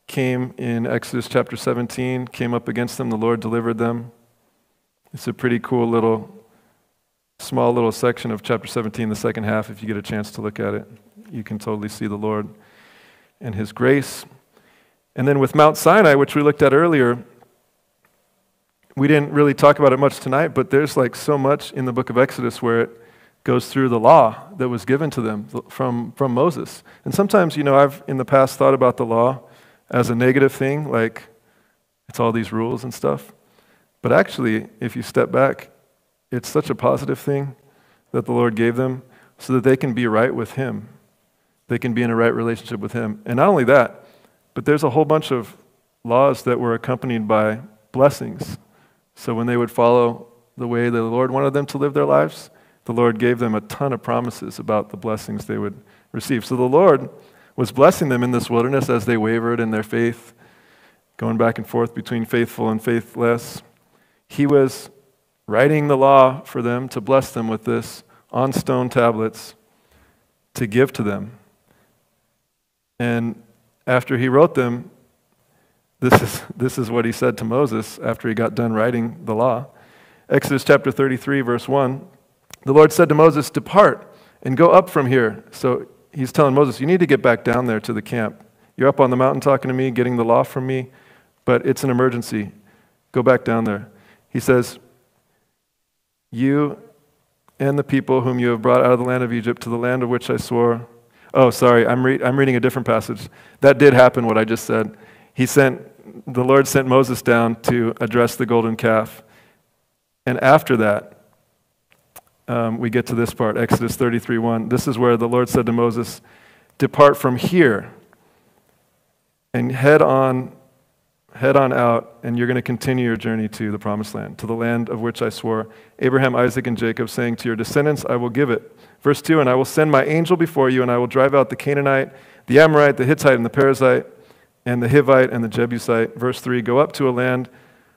came in Exodus chapter 17, came up against them. The Lord delivered them. It's a pretty cool little, small little section of chapter 17, the second half. If you get a chance to look at it, you can totally see the Lord and His grace. And then with Mount Sinai, which we looked at earlier, we didn't really talk about it much tonight, but there's like so much in the book of Exodus where it goes through the law that was given to them from, from Moses. And sometimes, you know, I've in the past thought about the law as a negative thing, like it's all these rules and stuff. But actually, if you step back, it's such a positive thing that the Lord gave them so that they can be right with Him. They can be in a right relationship with Him. And not only that, but there's a whole bunch of laws that were accompanied by blessings. So when they would follow the way that the Lord wanted them to live their lives, the Lord gave them a ton of promises about the blessings they would receive. So the Lord was blessing them in this wilderness as they wavered in their faith, going back and forth between faithful and faithless. He was writing the law for them to bless them with this on stone tablets to give to them. And after he wrote them, this is, this is what he said to Moses after he got done writing the law. Exodus chapter 33, verse 1. The Lord said to Moses, Depart and go up from here. So he's telling Moses, You need to get back down there to the camp. You're up on the mountain talking to me, getting the law from me, but it's an emergency. Go back down there. He says, You and the people whom you have brought out of the land of Egypt to the land of which I swore. Oh, sorry, I'm, re- I'm reading a different passage. That did happen, what I just said. He sent, the Lord sent Moses down to address the golden calf. And after that, um, we get to this part, Exodus 33 1. This is where the Lord said to Moses, Depart from here and head on, head on out, and you're going to continue your journey to the promised land, to the land of which I swore Abraham, Isaac, and Jacob, saying, To your descendants I will give it. Verse 2 And I will send my angel before you, and I will drive out the Canaanite, the Amorite, the Hittite, and the Perizzite, and the Hivite, and the Jebusite. Verse 3 Go up to a land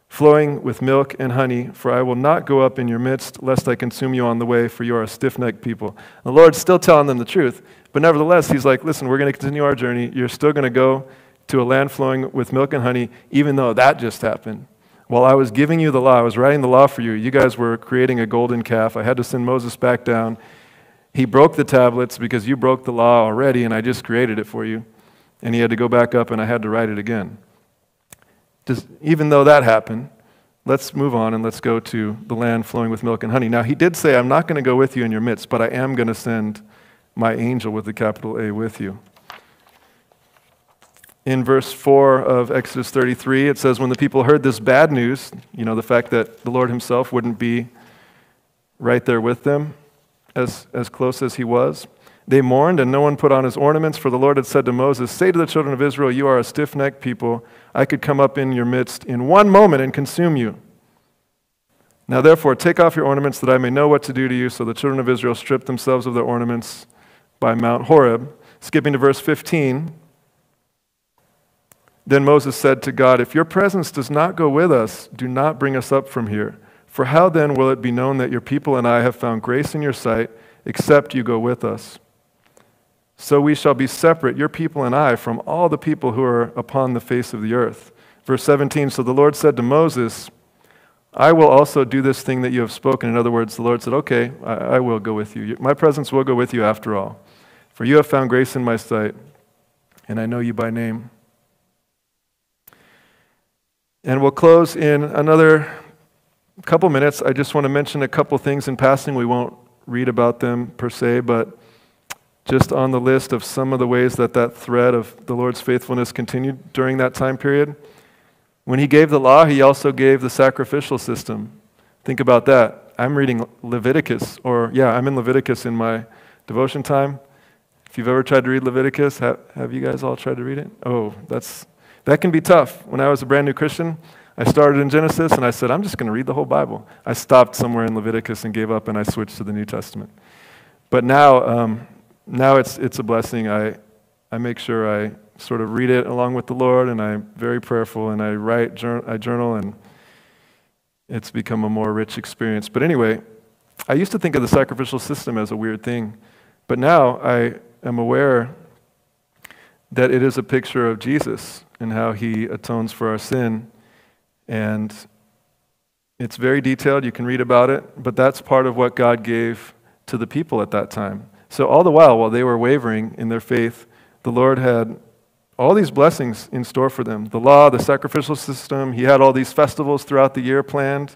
flowing with milk and honey, for I will not go up in your midst, lest I consume you on the way, for you are a stiff necked people. The Lord's still telling them the truth, but nevertheless, He's like, listen, we're going to continue our journey. You're still going to go to a land flowing with milk and honey, even though that just happened. While I was giving you the law, I was writing the law for you, you guys were creating a golden calf. I had to send Moses back down. He broke the tablets because you broke the law already, and I just created it for you. And he had to go back up, and I had to write it again even though that happened, let's move on and let's go to the land flowing with milk and honey. Now, he did say, I'm not going to go with you in your midst, but I am going to send my angel with the capital A with you. In verse 4 of Exodus 33, it says, When the people heard this bad news, you know, the fact that the Lord himself wouldn't be right there with them as, as close as he was, they mourned, and no one put on his ornaments, for the Lord had said to Moses, Say to the children of Israel, You are a stiff necked people. I could come up in your midst in one moment and consume you. Now, therefore, take off your ornaments that I may know what to do to you. So the children of Israel stripped themselves of their ornaments by Mount Horeb. Skipping to verse 15. Then Moses said to God, If your presence does not go with us, do not bring us up from here. For how then will it be known that your people and I have found grace in your sight, except you go with us? So we shall be separate, your people and I, from all the people who are upon the face of the earth. Verse 17 So the Lord said to Moses, I will also do this thing that you have spoken. In other words, the Lord said, Okay, I, I will go with you. My presence will go with you after all. For you have found grace in my sight, and I know you by name. And we'll close in another couple minutes. I just want to mention a couple things in passing. We won't read about them per se, but just on the list of some of the ways that that thread of the Lord's faithfulness continued during that time period. When he gave the law, he also gave the sacrificial system. Think about that. I'm reading Leviticus, or yeah, I'm in Leviticus in my devotion time. If you've ever tried to read Leviticus, have, have you guys all tried to read it? Oh, that's, that can be tough. When I was a brand new Christian, I started in Genesis and I said, I'm just going to read the whole Bible. I stopped somewhere in Leviticus and gave up and I switched to the New Testament. But now, um, now it's, it's a blessing. I, I make sure I sort of read it along with the Lord, and I'm very prayerful, and I write, I journal, and it's become a more rich experience. But anyway, I used to think of the sacrificial system as a weird thing, but now I am aware that it is a picture of Jesus and how he atones for our sin. And it's very detailed. You can read about it, but that's part of what God gave to the people at that time. So, all the while, while they were wavering in their faith, the Lord had all these blessings in store for them the law, the sacrificial system. He had all these festivals throughout the year planned.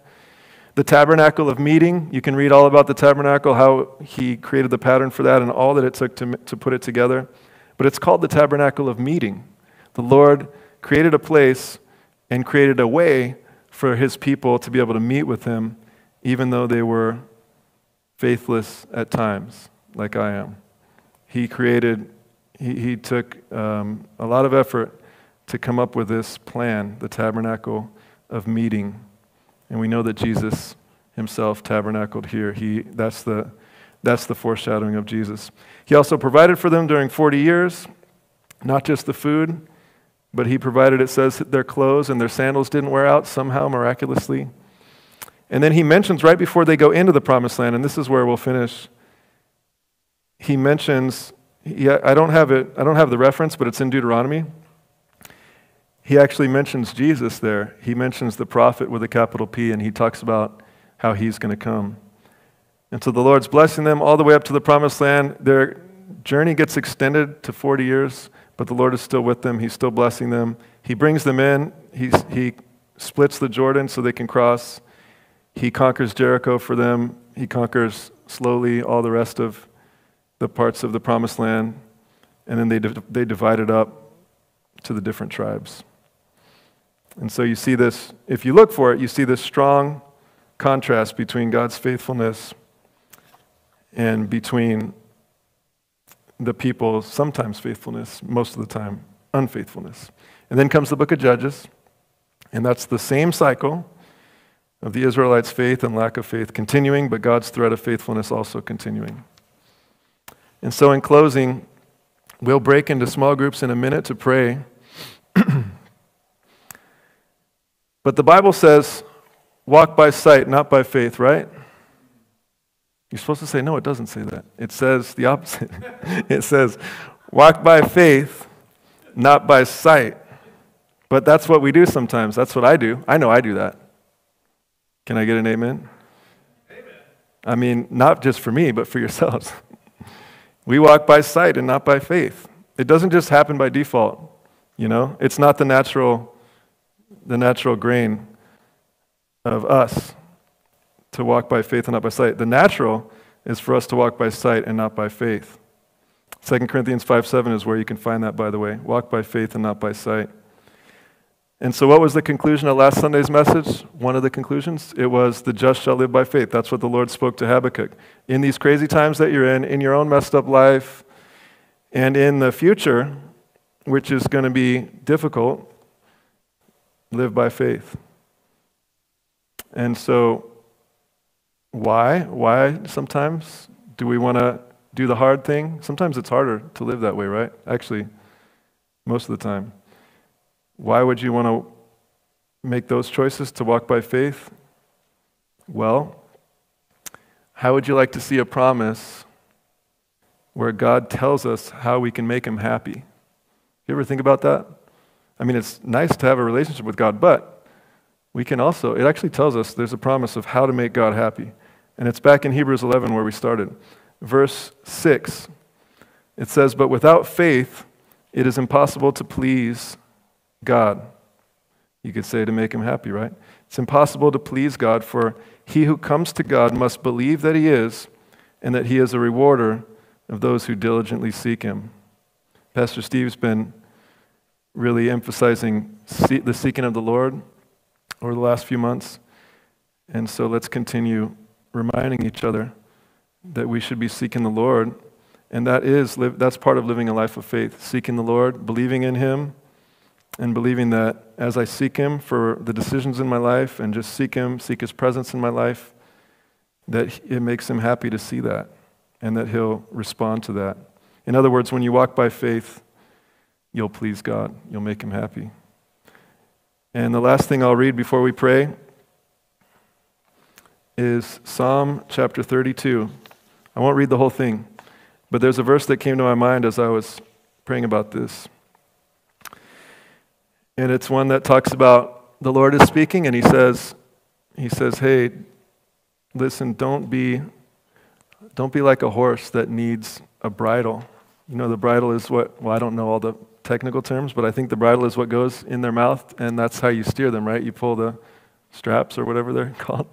The tabernacle of meeting, you can read all about the tabernacle, how he created the pattern for that, and all that it took to, to put it together. But it's called the tabernacle of meeting. The Lord created a place and created a way for his people to be able to meet with him, even though they were faithless at times, like I am. He created, he, he took um, a lot of effort to come up with this plan, the tabernacle of meeting. And we know that Jesus himself tabernacled here. He, that's, the, that's the foreshadowing of Jesus. He also provided for them during 40 years, not just the food, but he provided, it says, their clothes and their sandals didn't wear out somehow miraculously. And then he mentions right before they go into the promised land, and this is where we'll finish. He mentions, yeah, I don't have it, I don't have the reference, but it's in Deuteronomy he actually mentions Jesus there. He mentions the prophet with a capital P, and he talks about how he's going to come. And so the Lord's blessing them all the way up to the promised land. Their journey gets extended to 40 years, but the Lord is still with them. He's still blessing them. He brings them in. He's, he splits the Jordan so they can cross. He conquers Jericho for them. He conquers slowly all the rest of the parts of the promised land. And then they, they divide it up to the different tribes. And so you see this, if you look for it, you see this strong contrast between God's faithfulness and between the people sometimes faithfulness, most of the time unfaithfulness. And then comes the book of Judges, and that's the same cycle of the Israelites' faith and lack of faith continuing, but God's threat of faithfulness also continuing. And so, in closing, we'll break into small groups in a minute to pray. [CLEARS THROAT] But the Bible says, walk by sight, not by faith, right? You're supposed to say, no, it doesn't say that. It says the opposite. [LAUGHS] it says, walk by faith, not by sight. But that's what we do sometimes. That's what I do. I know I do that. Can I get an amen? Amen. I mean, not just for me, but for yourselves. [LAUGHS] we walk by sight and not by faith. It doesn't just happen by default, you know? It's not the natural the natural grain of us to walk by faith and not by sight. The natural is for us to walk by sight and not by faith. 2 Corinthians 5 7 is where you can find that, by the way. Walk by faith and not by sight. And so, what was the conclusion of last Sunday's message? One of the conclusions? It was, the just shall live by faith. That's what the Lord spoke to Habakkuk. In these crazy times that you're in, in your own messed up life, and in the future, which is going to be difficult, live by faith. And so, why? Why sometimes do we want to do the hard thing? Sometimes it's harder to live that way, right? Actually, most of the time. Why would you want to make those choices to walk by faith? Well, how would you like to see a promise where God tells us how we can make him happy? You ever think about that? I mean, it's nice to have a relationship with God, but we can also, it actually tells us there's a promise of how to make God happy. And it's back in Hebrews 11 where we started. Verse 6, it says, But without faith, it is impossible to please God. You could say to make him happy, right? It's impossible to please God, for he who comes to God must believe that he is, and that he is a rewarder of those who diligently seek him. Pastor Steve's been really emphasizing the seeking of the Lord over the last few months. And so let's continue reminding each other that we should be seeking the Lord. And that is, that's part of living a life of faith, seeking the Lord, believing in Him, and believing that as I seek Him for the decisions in my life and just seek Him, seek His presence in my life, that it makes Him happy to see that and that He'll respond to that. In other words, when you walk by faith, you'll please God. You'll make Him happy. And the last thing I'll read before we pray is Psalm chapter 32. I won't read the whole thing, but there's a verse that came to my mind as I was praying about this. And it's one that talks about the Lord is speaking and he says, he says, hey, listen, don't be, don't be like a horse that needs a bridle. You know, the bridle is what, well, I don't know all the technical terms, but I think the bridle is what goes in their mouth, and that's how you steer them, right? You pull the straps or whatever they're [LAUGHS] called.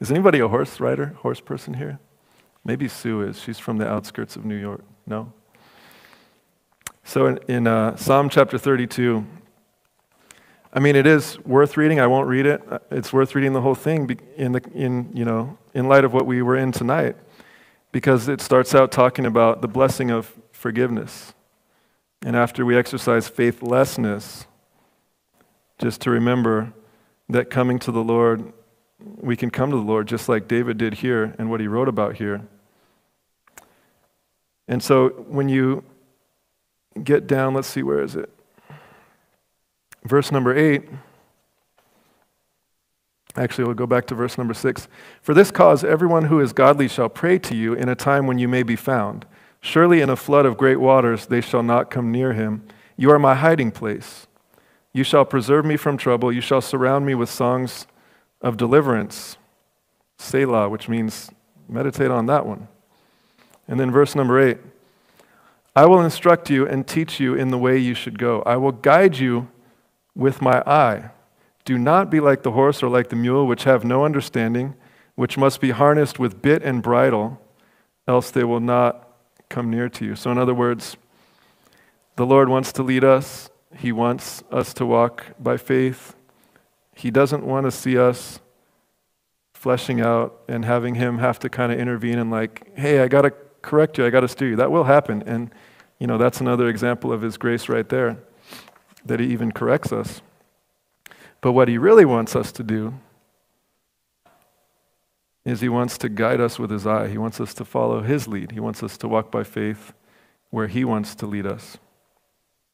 Is anybody a horse rider, horse person here? Maybe Sue is. She's from the outskirts of New York. No? So in, in uh, Psalm chapter 32, I mean, it is worth reading. I won't read it. It's worth reading the whole thing in, the, in, you know, in light of what we were in tonight, because it starts out talking about the blessing of forgiveness. And after we exercise faithlessness, just to remember that coming to the Lord, we can come to the Lord just like David did here and what he wrote about here. And so when you get down, let's see, where is it? Verse number eight. Actually, we'll go back to verse number six. For this cause, everyone who is godly shall pray to you in a time when you may be found. Surely in a flood of great waters they shall not come near him. You are my hiding place. You shall preserve me from trouble. You shall surround me with songs of deliverance. Selah, which means meditate on that one. And then verse number eight I will instruct you and teach you in the way you should go. I will guide you with my eye. Do not be like the horse or like the mule, which have no understanding, which must be harnessed with bit and bridle, else they will not come near to you. So, in other words, the Lord wants to lead us, He wants us to walk by faith. He doesn't want to see us fleshing out and having Him have to kind of intervene and, like, hey, I got to correct you, I got to steer you. That will happen. And, you know, that's another example of His grace right there, that He even corrects us. But what He really wants us to do is He wants to guide us with His eye. He wants us to follow His lead. He wants us to walk by faith where He wants to lead us.